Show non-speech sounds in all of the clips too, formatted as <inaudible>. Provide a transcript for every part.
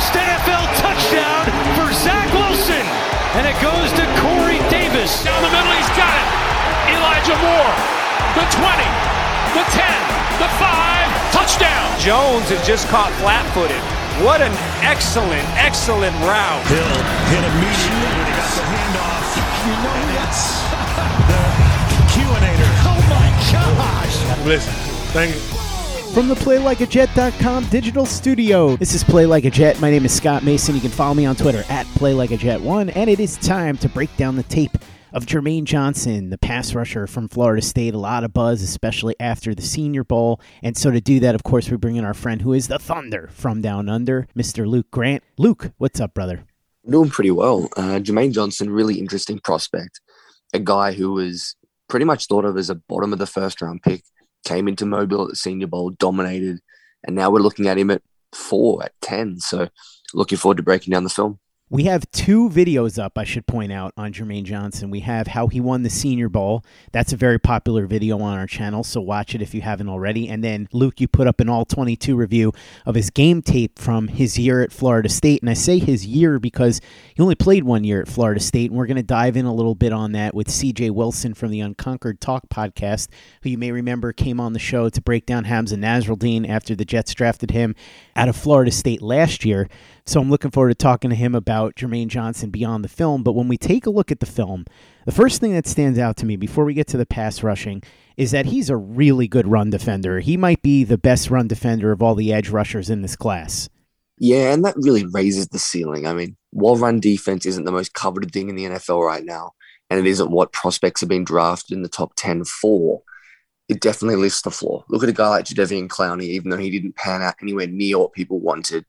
First NFL touchdown for Zach Wilson. And it goes to Corey Davis. Down the middle, he's got it. Elijah Moore. The 20, the 10, the 5. Touchdown. Jones is just caught flat footed. What an excellent, excellent route. Hill hit immediately when he got the handoff. You know that's the Q-inator. <laughs> Oh my gosh. Listen, thank you. From the PlayLikeAJet.com digital studio, this is Play Like a Jet. My name is Scott Mason. You can follow me on Twitter at PlayLikeAJet1, and it is time to break down the tape of Jermaine Johnson, the pass rusher from Florida State. A lot of buzz, especially after the Senior Bowl. And so to do that, of course, we bring in our friend who is the Thunder from Down Under, Mr. Luke Grant. Luke, what's up, brother? doing pretty well. Uh, Jermaine Johnson, really interesting prospect. A guy who was pretty much thought of as a bottom of the first round pick, came into Mobile at the Senior Bowl, dominated, and now we're looking at him at four, at 10. So looking forward to breaking down the film. We have two videos up, I should point out, on Jermaine Johnson. We have how he won the Senior Bowl. That's a very popular video on our channel, so watch it if you haven't already. And then, Luke, you put up an all 22 review of his game tape from his year at Florida State. And I say his year because he only played one year at Florida State. And we're going to dive in a little bit on that with CJ Wilson from the Unconquered Talk podcast, who you may remember came on the show to break down Hamsah Nasirildeen after the Jets drafted him out of Florida State last year. So I'm looking forward to talking to him about Jermaine Johnson beyond the film. But when we take a look at the film, the first thing that stands out to me before we get to the pass rushing is that he's a really good run defender. He might be the best run defender of all the edge rushers in this class. Yeah, and that really raises the ceiling. I mean, while run defense isn't the most coveted thing in the NFL right now, and it isn't what prospects have been drafted in the top 10 for, it definitely lifts the floor. Look at a guy like Jadeveon Clowney, even though he didn't pan out anywhere near what people wanted.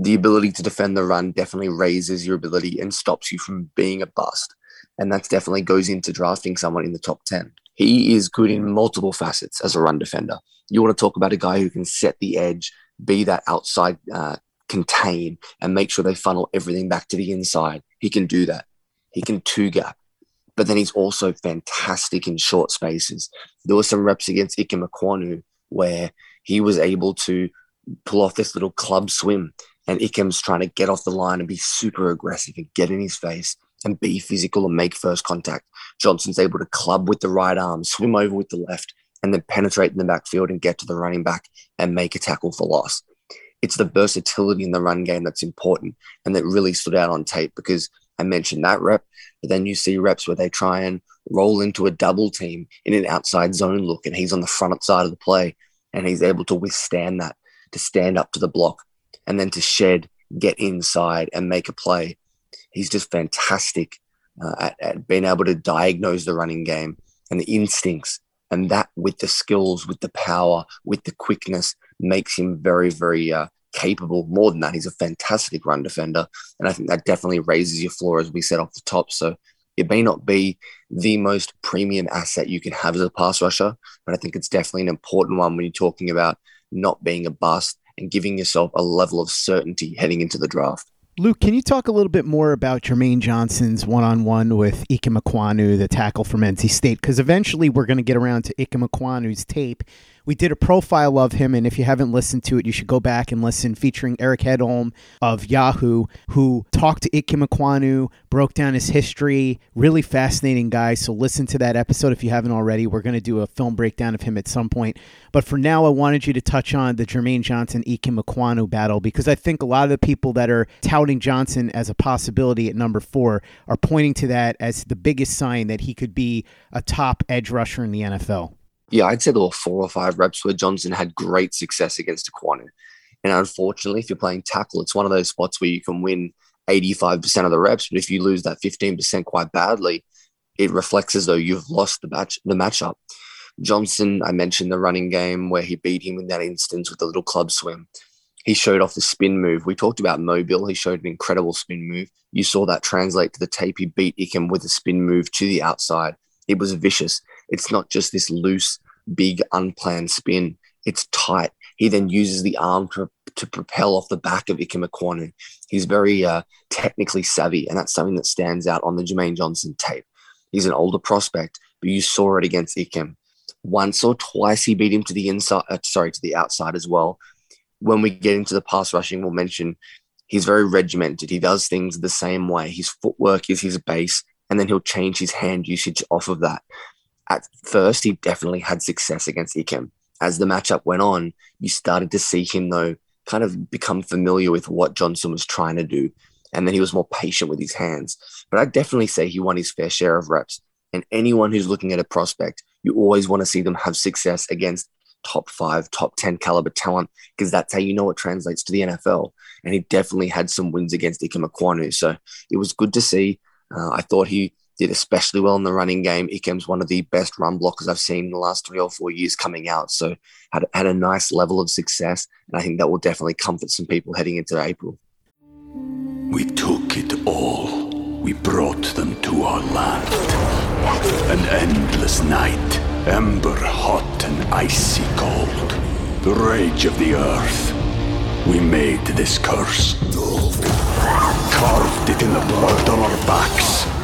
The ability to defend the run definitely raises your ability and stops you from being a bust. And that definitely goes into drafting someone in the top 10. He is good in multiple facets as a run defender. You want to talk about a guy who can set the edge, be that outside uh, contain, and make sure they funnel everything back to the inside. He can do that. He can two gap but then he's also fantastic in short spaces. There were some reps against Ikem Ekwonu where he was able to pull off this little club swim, and Ikem's trying to get off the line and be super aggressive and get in his face and be physical and make first contact. Johnson's able to club with the right arm, swim over with the left, and then penetrate in the backfield and get to the running back and make a tackle for loss. It's the versatility in the run game that's important and that really stood out on tape because I mentioned that rep, but then you see reps where they try and roll into a double team in an outside zone look, and he's on the front side of the play, and he's able to withstand that, to stand up to the block, and then to shed, get inside, and make a play. He's just fantastic uh, at, at being able to diagnose the running game and the instincts. And that with the skills, with the power, with the quickness, makes him very, very uh, capable. More than that, he's a fantastic run defender. And I think that definitely raises your floor, as we said off the top. So it may not be the most premium asset you can have as a pass rusher, but I think it's definitely an important one when you're talking about not being a bust and giving yourself a level of certainty heading into the draft. Luke, can you talk a little bit more about Jermaine Johnson's one-on-one with Ikem Ekwonu, the tackle from NC State? Because eventually we're going to get around to Ikem Ekwonu's tape we did a profile of him, and if you haven't listened to it, you should go back and listen, featuring Eric Edholm of Yahoo, who talked to Ikem Ekwonu, broke down his history. Really fascinating guy. So listen to that episode if you haven't already. We're going to do a film breakdown of him at some point. But for now, I wanted you to touch on the Jermaine Johnson Ikem Ekwonu battle because I think a lot of the people that are touting Johnson as a possibility at number four are pointing to that as the biggest sign that he could be a top edge rusher in the NFL. Yeah, I'd say there were four or five reps where Johnson had great success against Ekwonu. And unfortunately, if you're playing tackle, it's one of those spots where you can win 85% of the reps, but if you lose that 15% quite badly, it reflects as though you've lost the match the matchup. Johnson, I mentioned the running game where he beat him in that instance with the little club swim. He showed off the spin move. We talked about Mobile. He showed an incredible spin move. You saw that translate to the tape. He beat Ikem with a spin move to the outside. It was vicious. It's not just this loose, big, unplanned spin. It's tight. He then uses the arm to, to propel off the back of Ekwonu. He's very uh, technically savvy, and that's something that stands out on the Jermaine Johnson tape. He's an older prospect, but you saw it against Ikem. Once or twice he beat him to the inside, uh, sorry, to the outside as well. When we get into the pass rushing, we'll mention he's very regimented. He does things the same way. His footwork is his base, and then he'll change his hand usage off of that at first he definitely had success against Ikem. As the matchup went on, you started to see him though kind of become familiar with what Johnson was trying to do. And then he was more patient with his hands. But I definitely say he won his fair share of reps. And anyone who's looking at a prospect, you always want to see them have success against top five, top 10 caliber talent, because that's how you know it translates to the NFL. And he definitely had some wins against Ikem Ekwonu. So it was good to see. Uh, I thought he did especially well in the running game. Ikem's one of the best run blockers I've seen in the last three or four years coming out. So had, had a nice level of success. And I think that will definitely comfort some people heading into April. We took it all. We brought them to our land. An endless night, ember hot and icy cold. The rage of the earth. We made this curse. Carved it in the blood on our backs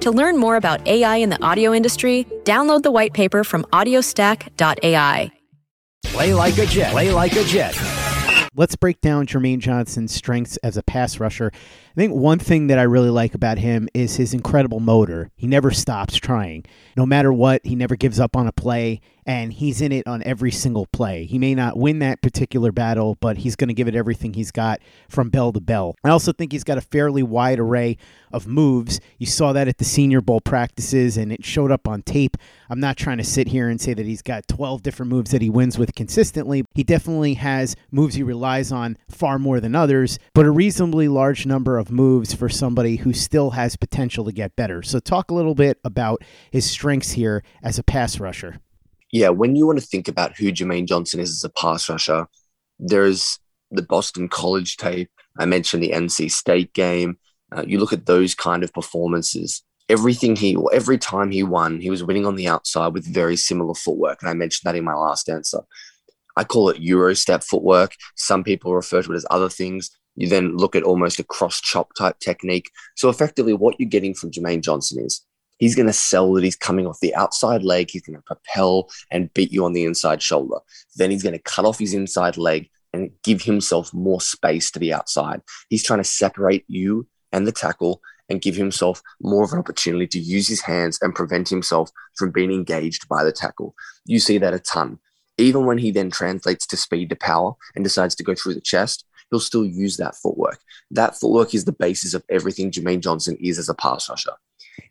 To learn more about AI in the audio industry, download the white paper from audiostack.ai. Play like a Jet. Play like a Jet. Let's break down Jermaine Johnson's strengths as a pass rusher. I think one thing that I really like about him is his incredible motor. He never stops trying. No matter what, he never gives up on a play and he's in it on every single play. He may not win that particular battle, but he's going to give it everything he's got from bell to bell. I also think he's got a fairly wide array of moves. You saw that at the Senior Bowl practices, and it showed up on tape. I'm not trying to sit here and say that he's got 12 different moves that he wins with consistently. He definitely has moves he relies on far more than others, but a reasonably large number of moves for somebody who still has potential to get better. So, talk a little bit about his strengths here as a pass rusher yeah, when you want to think about who Jermaine Johnson is as a pass rusher, there's the Boston College tape. I mentioned the NC State game. Uh, you look at those kind of performances. Everything he, or every time he won, he was winning on the outside with very similar footwork. And I mentioned that in my last answer. I call it Euro step footwork. Some people refer to it as other things. You then look at almost a cross chop type technique. So effectively, what you're getting from Jermaine Johnson is he's going to sell that he's coming off the outside leg. He's going to propel and beat you on the inside shoulder. Then he's going to cut off his inside leg and give himself more space to the outside. He's trying to separate you and the tackle and give himself more of an opportunity to use his hands and prevent himself from being engaged by the tackle. You see that a ton. Even when he then translates to speed to power and decides to go through the chest, he'll still use that footwork. That footwork is the basis of everything Jermaine Johnson is as a pass rusher.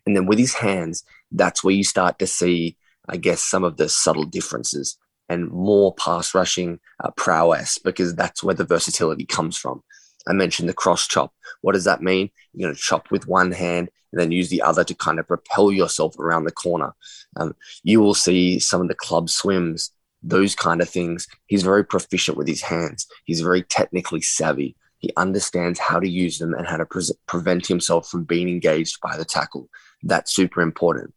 And then with his hands, that's where you start to see, I guess, some of the subtle differences and more pass rushing uh, prowess because that's where the versatility comes from. I mentioned the cross chop. What does that mean? You're going to chop with one hand and then use the other to kind of propel yourself around the corner. Um, you will see some of the club swims, those kind of things. He's very proficient with his hands. He's very technically savvy. He understands how to use them and how to pre- prevent himself from being engaged by the tackle. That's super important.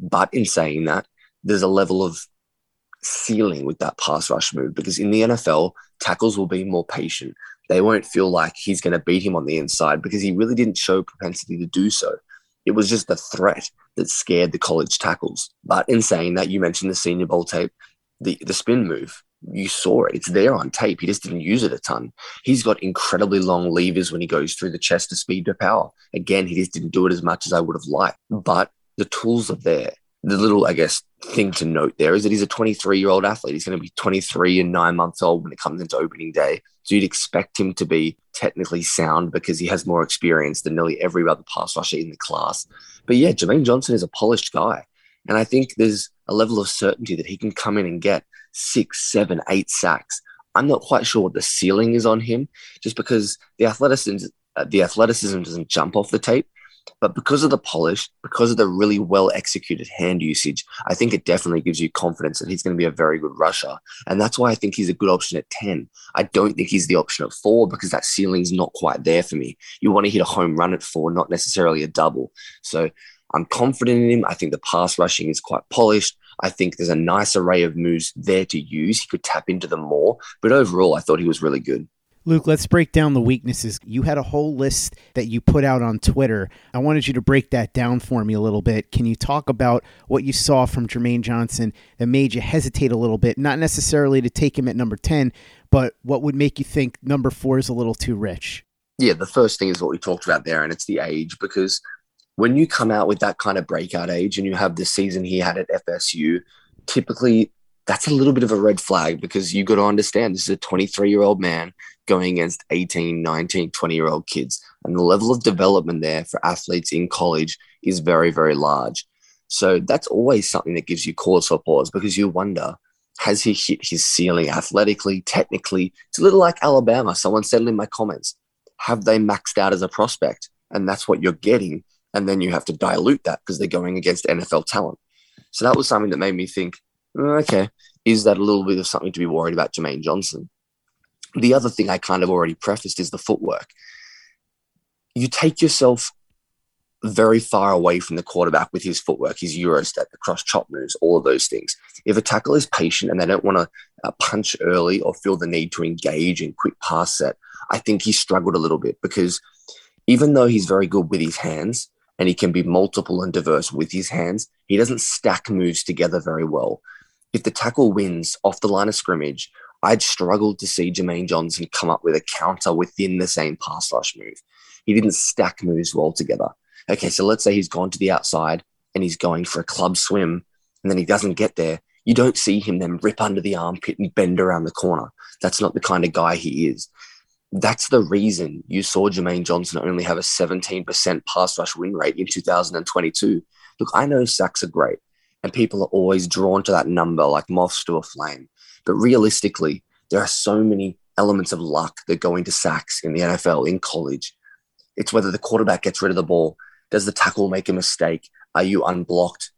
But in saying that, there's a level of ceiling with that pass rush move because in the NFL, tackles will be more patient. They won't feel like he's going to beat him on the inside because he really didn't show propensity to do so. It was just the threat that scared the college tackles. But in saying that, you mentioned the Senior Bowl tape, the, the spin move you saw it. It's there on tape. He just didn't use it a ton. He's got incredibly long levers when he goes through the chest to speed to power. Again, he just didn't do it as much as I would have liked. But the tools are there. The little, I guess, thing to note there is that he's a 23 year old athlete. He's going to be 23 and nine months old when it comes into opening day. So you'd expect him to be technically sound because he has more experience than nearly every other pass rusher in the class. But yeah, Jermaine Johnson is a polished guy. And I think there's a level of certainty that he can come in and get six, seven, eight sacks. I'm not quite sure what the ceiling is on him, just because the athleticism, uh, the athleticism doesn't jump off the tape. But because of the polish, because of the really well executed hand usage, I think it definitely gives you confidence that he's going to be a very good rusher. And that's why I think he's a good option at 10. I don't think he's the option at four because that ceiling is not quite there for me. You want to hit a home run at four, not necessarily a double. So I'm confident in him. I think the pass rushing is quite polished. I think there's a nice array of moves there to use. He could tap into them more. But overall, I thought he was really good. Luke, let's break down the weaknesses. You had a whole list that you put out on Twitter. I wanted you to break that down for me a little bit. Can you talk about what you saw from Jermaine Johnson that made you hesitate a little bit? Not necessarily to take him at number 10, but what would make you think number four is a little too rich? Yeah, the first thing is what we talked about there, and it's the age because when you come out with that kind of breakout age and you have the season he had at FSU, typically that's a little bit of a red flag because you got to understand this is a 23 year old man going against 18, 19, 20 year old kids. And the level of development there for athletes in college is very, very large. So that's always something that gives you cause for pause because you wonder has he hit his ceiling athletically, technically? It's a little like Alabama. Someone said in my comments. Have they maxed out as a prospect? And that's what you're getting and then you have to dilute that because they're going against NFL talent. So that was something that made me think, mm, okay, is that a little bit of something to be worried about Jermaine Johnson? The other thing I kind of already prefaced is the footwork. You take yourself very far away from the quarterback with his footwork, his euro step, the cross chop moves, all of those things. If a tackle is patient and they don't want to uh, punch early or feel the need to engage in quick pass set, I think he struggled a little bit because even though he's very good with his hands, and he can be multiple and diverse with his hands. He doesn't stack moves together very well. If the tackle wins off the line of scrimmage, I'd struggle to see Jermaine Johnson come up with a counter within the same pass rush move. He didn't stack moves well together. Okay, so let's say he's gone to the outside and he's going for a club swim and then he doesn't get there. You don't see him then rip under the armpit and bend around the corner. That's not the kind of guy he is. That's the reason you saw Jermaine Johnson only have a 17% pass rush win rate in 2022. Look, I know sacks are great and people are always drawn to that number like moths to a flame. But realistically, there are so many elements of luck that go into sacks in the NFL, in college. It's whether the quarterback gets rid of the ball. Does the tackle make a mistake? Are you unblocked?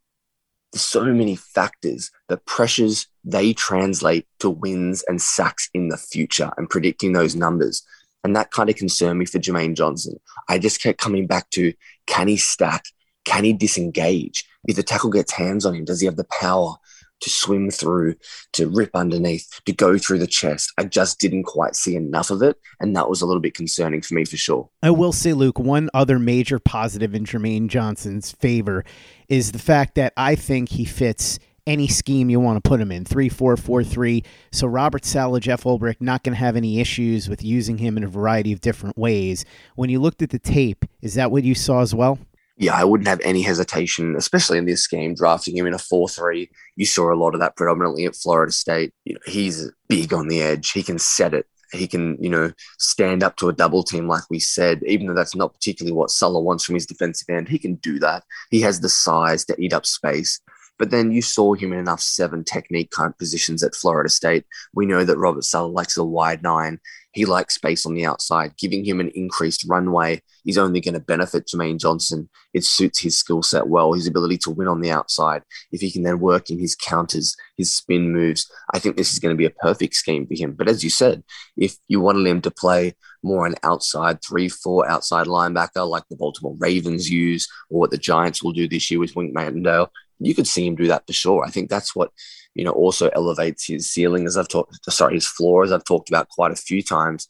There's so many factors that pressures they translate to wins and sacks in the future and predicting those numbers. And that kind of concerned me for Jermaine Johnson. I just kept coming back to can he stack? Can he disengage? If the tackle gets hands on him, does he have the power to swim through, to rip underneath, to go through the chest. I just didn't quite see enough of it. And that was a little bit concerning for me for sure. I will say, Luke, one other major positive in Jermaine Johnson's favor is the fact that I think he fits any scheme you want to put him in three four four three so robert saleh jeff ulbrich not going to have any issues with using him in a variety of different ways when you looked at the tape is that what you saw as well yeah, I wouldn't have any hesitation, especially in this game, drafting him in a 4 3. You saw a lot of that predominantly at Florida State. You know, he's big on the edge. He can set it. He can, you know, stand up to a double team, like we said, even though that's not particularly what Saleh wants from his defensive end. He can do that. He has the size to eat up space. But then you saw him in enough seven technique kind of positions at Florida State. We know that Robert Saleh likes a wide nine. He likes space on the outside. Giving him an increased runway is only going to benefit Jermaine Johnson. It suits his skill set well, his ability to win on the outside. If he can then work in his counters, his spin moves, I think this is going to be a perfect scheme for him. But as you said, if you wanted him to play more an outside three, four outside linebacker like the Baltimore Ravens use, or what the Giants will do this year with Wink Martindale, you could see him do that for sure. I think that's what you know also elevates his ceiling, as I've talked. Sorry, his floor, as I've talked about quite a few times.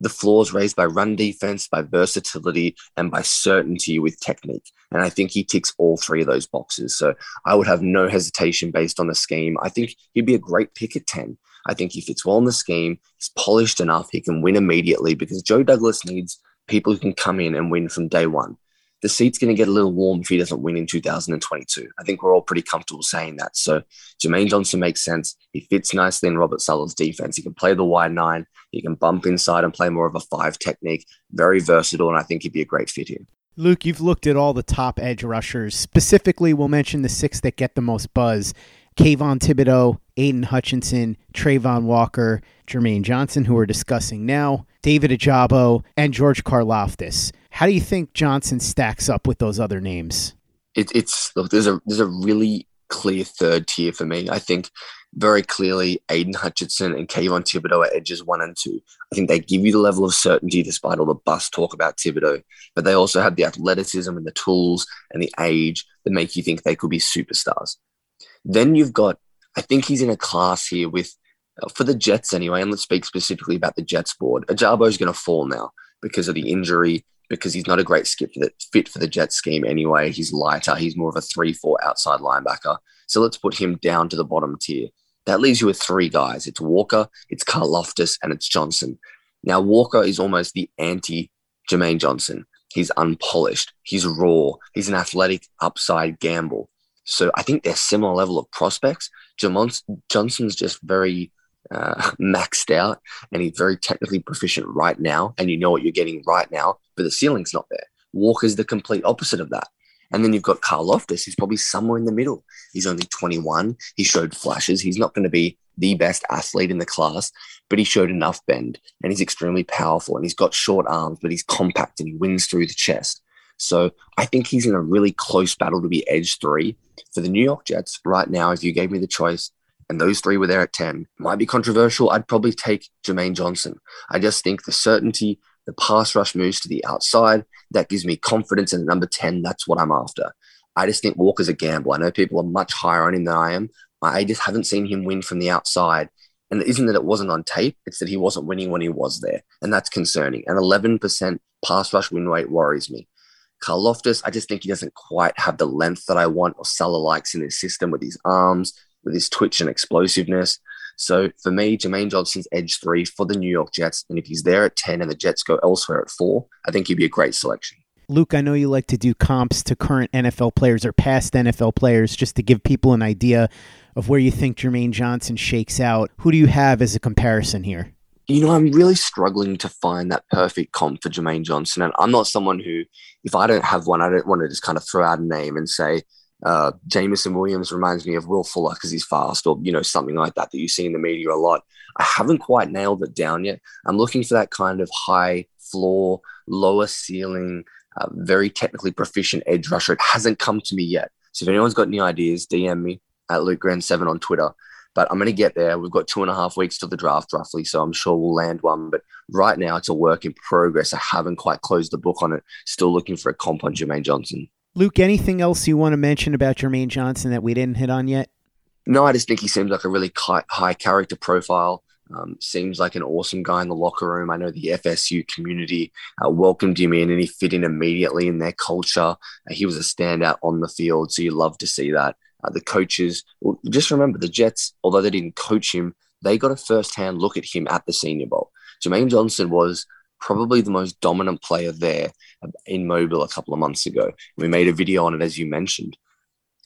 The floor is raised by run defense, by versatility, and by certainty with technique. And I think he ticks all three of those boxes. So I would have no hesitation based on the scheme. I think he'd be a great pick at 10. I think he fits well in the scheme. He's polished enough. He can win immediately because Joe Douglas needs people who can come in and win from day one the seat's going to get a little warm if he doesn't win in 2022. I think we're all pretty comfortable saying that. So Jermaine Johnson makes sense. He fits nicely in Robert Saleh's defense. He can play the wide nine. He can bump inside and play more of a five technique. Very versatile, and I think he'd be a great fit here. Luke, you've looked at all the top edge rushers. Specifically, we'll mention the six that get the most buzz. Kayvon Thibodeaux, Aidan Hutchinson, Travon Walker, Jermaine Johnson, who we're discussing now, David Ojabo, and George Karlaftis. How do you think Johnson stacks up with those other names? It, it's look, there's a there's a really clear third tier for me. I think very clearly Aidan Hutchinson and Kayvon Thibodeaux are edges one and two. I think they give you the level of certainty despite all the bus talk about Thibodeaux, but they also have the athleticism and the tools and the age that make you think they could be superstars. Then you've got, I think he's in a class here with, uh, for the Jets anyway, and let's speak specifically about the Jets board. Ojabo is going to fall now because of the injury because he's not a great skip that fit for the Jets scheme anyway. He's lighter. He's more of a three-four outside linebacker. So let's put him down to the bottom tier. That leaves you with three guys. It's Walker, it's Karlaftis, and it's Johnson. Now Walker is almost the anti Jermaine Johnson. He's unpolished. He's raw. He's an athletic upside gamble. So I think they're similar level of prospects. Johnson's just very uh, maxed out and he's very technically proficient right now. And you know what you're getting right now, but the ceiling's not there. Walker's the complete opposite of that. And then you've got Karlaftis, He's probably somewhere in the middle. He's only 21. He showed flashes. He's not going to be the best athlete in the class, but he showed enough bend and he's extremely powerful and he's got short arms, but he's compact and he wins through the chest. So I think he's in a really close battle to be edge three. For the New York Jets right now, if you gave me the choice, and those three were there at 10. Might be controversial. I'd probably take Jermaine Johnson. I just think the certainty, the pass rush moves to the outside, that gives me confidence. And number 10, that's what I'm after. I just think Walker's a gamble. I know people are much higher on him than I am. I just haven't seen him win from the outside. And it isn't that it wasn't on tape, it's that he wasn't winning when he was there. And that's concerning. An 11% pass rush win rate worries me. Karlaftis, I just think he doesn't quite have the length that I want or Saleh likes in his system with his arms, with his twitch and explosiveness. So for me, Jermaine Johnson's edge three for the New York Jets. And if he's there at 10 and the Jets go elsewhere at four, I think he'd be a great selection. Luke, I know you like to do comps to current NFL players or past NFL players just to give people an idea of where you think Jermaine Johnson shakes out. Who do you have as a comparison here? You know, I'm really struggling to find that perfect comp for Jermaine Johnson. And I'm not someone who, if I don't have one, I don't want to just kind of throw out a name and say, uh, Jameson Williams reminds me of Will Fuller because he's fast, or you know something like that that you see in the media a lot. I haven't quite nailed it down yet. I'm looking for that kind of high floor, lower ceiling, uh, very technically proficient edge rusher. It hasn't come to me yet. So if anyone's got any ideas, DM me at Luke Grant Seven on Twitter. But I'm going to get there. We've got two and a half weeks to the draft, roughly. So I'm sure we'll land one. But right now, it's a work in progress. I haven't quite closed the book on it. Still looking for a comp on Jermaine Johnson. Luke, anything else you want to mention about Jermaine Johnson that we didn't hit on yet? No, I just think he seems like a really high character profile. Um, seems like an awesome guy in the locker room. I know the FSU community uh, welcomed him in and he fit in immediately in their culture. Uh, he was a standout on the field, so you love to see that. Uh, the coaches, well, just remember the Jets, although they didn't coach him, they got a first hand look at him at the Senior Bowl. Jermaine Johnson was probably the most dominant player there in Mobile a couple of months ago. We made a video on it, as you mentioned.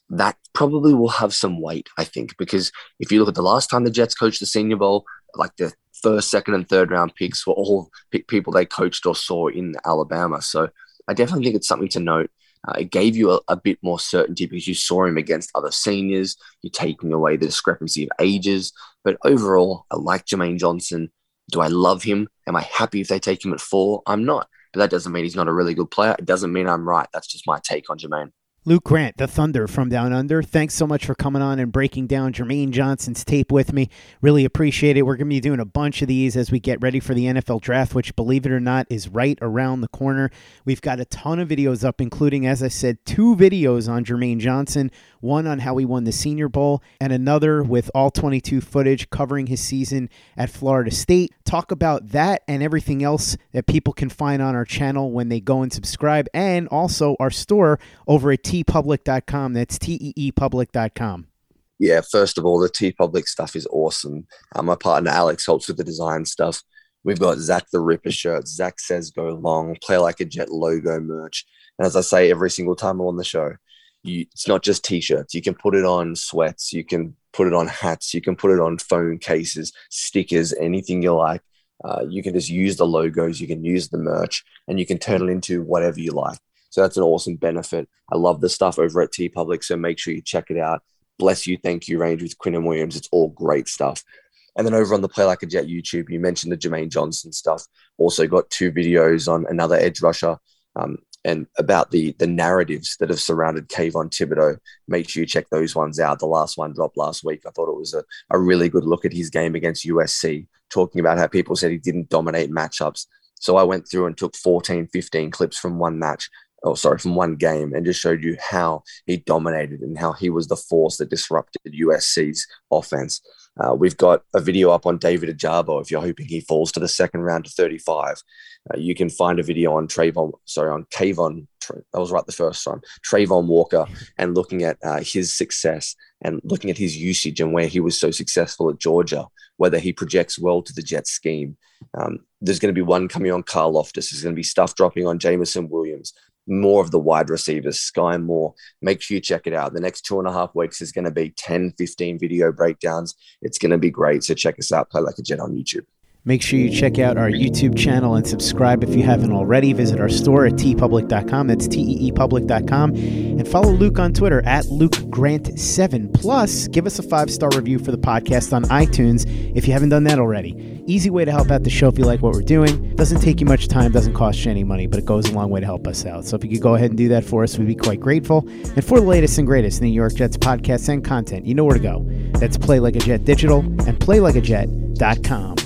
That probably will have some weight, I think, because if you look at the last time the Jets coached the Senior Bowl, like the first, second, and third round picks were all people they coached or saw in Alabama. So I definitely think it's something to note. Uh, it gave you a, a, bit more certainty because you saw him against other seniors. You're taking away the discrepancy of ages. But overall, I like Jermaine Johnson. Do I love him? Am I happy if they take him at four? I'm not. But that doesn't mean he's not a really good player. It doesn't mean I'm right. That's just my take on Jermaine. Luke Grant, the Thunder from Down Under. Thanks so much for coming on and breaking down Jermaine Johnson's tape with me. Really appreciate it. We're going to be doing a bunch of these as we get ready for the NFL draft, which, believe it or not, is right around the corner. We've got a ton of videos up, including, as I said, two videos on Jermaine Johnson one on how he won the Senior Bowl, and another with all 22 footage covering his season at Florida State. Talk about that and everything else that people can find on our channel when they go and subscribe, and also our store over at teepublic.com. That's T E E public.com. Yeah, first of all, the TeePublic stuff is awesome. Uh, my partner Alex helps with the design stuff. We've got Zach the Ripper shirts, Zach says go long, play like a jet logo merch. And as I say every single time I'm on the show, you, it's not just t-shirts. You can put it on sweats. You can put it on hats. You can put it on phone cases, stickers, anything you like. Uh, you can just use the logos. You can use the merch, and you can turn it into whatever you like. So that's an awesome benefit. I love the stuff over at TeePublic. So make sure you check it out. Bless you, thank you, range with Quinnen Williams. It's all great stuff. And then over on the Play Like a Jet YouTube, you mentioned the Jermaine Johnson stuff. Also got two videos on another edge rusher. Um, and about the the narratives that have surrounded Kayvon Thibodeaux. Make sure you check those ones out. The last one dropped last week. I thought it was a, a really good look at his game against USC, talking about how people said he didn't dominate matchups. So I went through and took 14, 15 clips from one match, oh sorry, from one game, and just showed you how he dominated and how he was the force that disrupted USC's offense. Uh, we've got a video up on David Ojabo. if you're hoping he falls to the second round to 35. Uh, you can find a video on Travon, sorry, on Kayvon. That was right the first time. Travon Walker, and looking at uh, his success and looking at his usage and where he was so successful at Georgia, whether he projects well to the Jet scheme. Um, there's going to be one coming on Karlaftis. There's going to be stuff dropping on Jameson Williams more of the wide receivers, Skyy Moore. Make sure you check it out. The next two and a half weeks is going to be 10, 15 video breakdowns. It's going to be great. So check us out, Play Like a Jet on YouTube. Make sure you check out our YouTube channel and subscribe if you haven't already. Visit our store at teepublic.com. That's T-E-E-public.com. And follow Luke on Twitter at LukeGrant7. Plus, give us a five-star review for the podcast on iTunes if you haven't done that already. Easy way to help out the show if you like what we're doing. Doesn't take you much time, doesn't cost you any money, but it goes a long way to help us out. So if you could go ahead and do that for us, we'd be quite grateful. And for the latest and greatest New York Jets podcasts and content, you know where to go. That's Play Like a Jet Digital and PlayLikeAJet.com.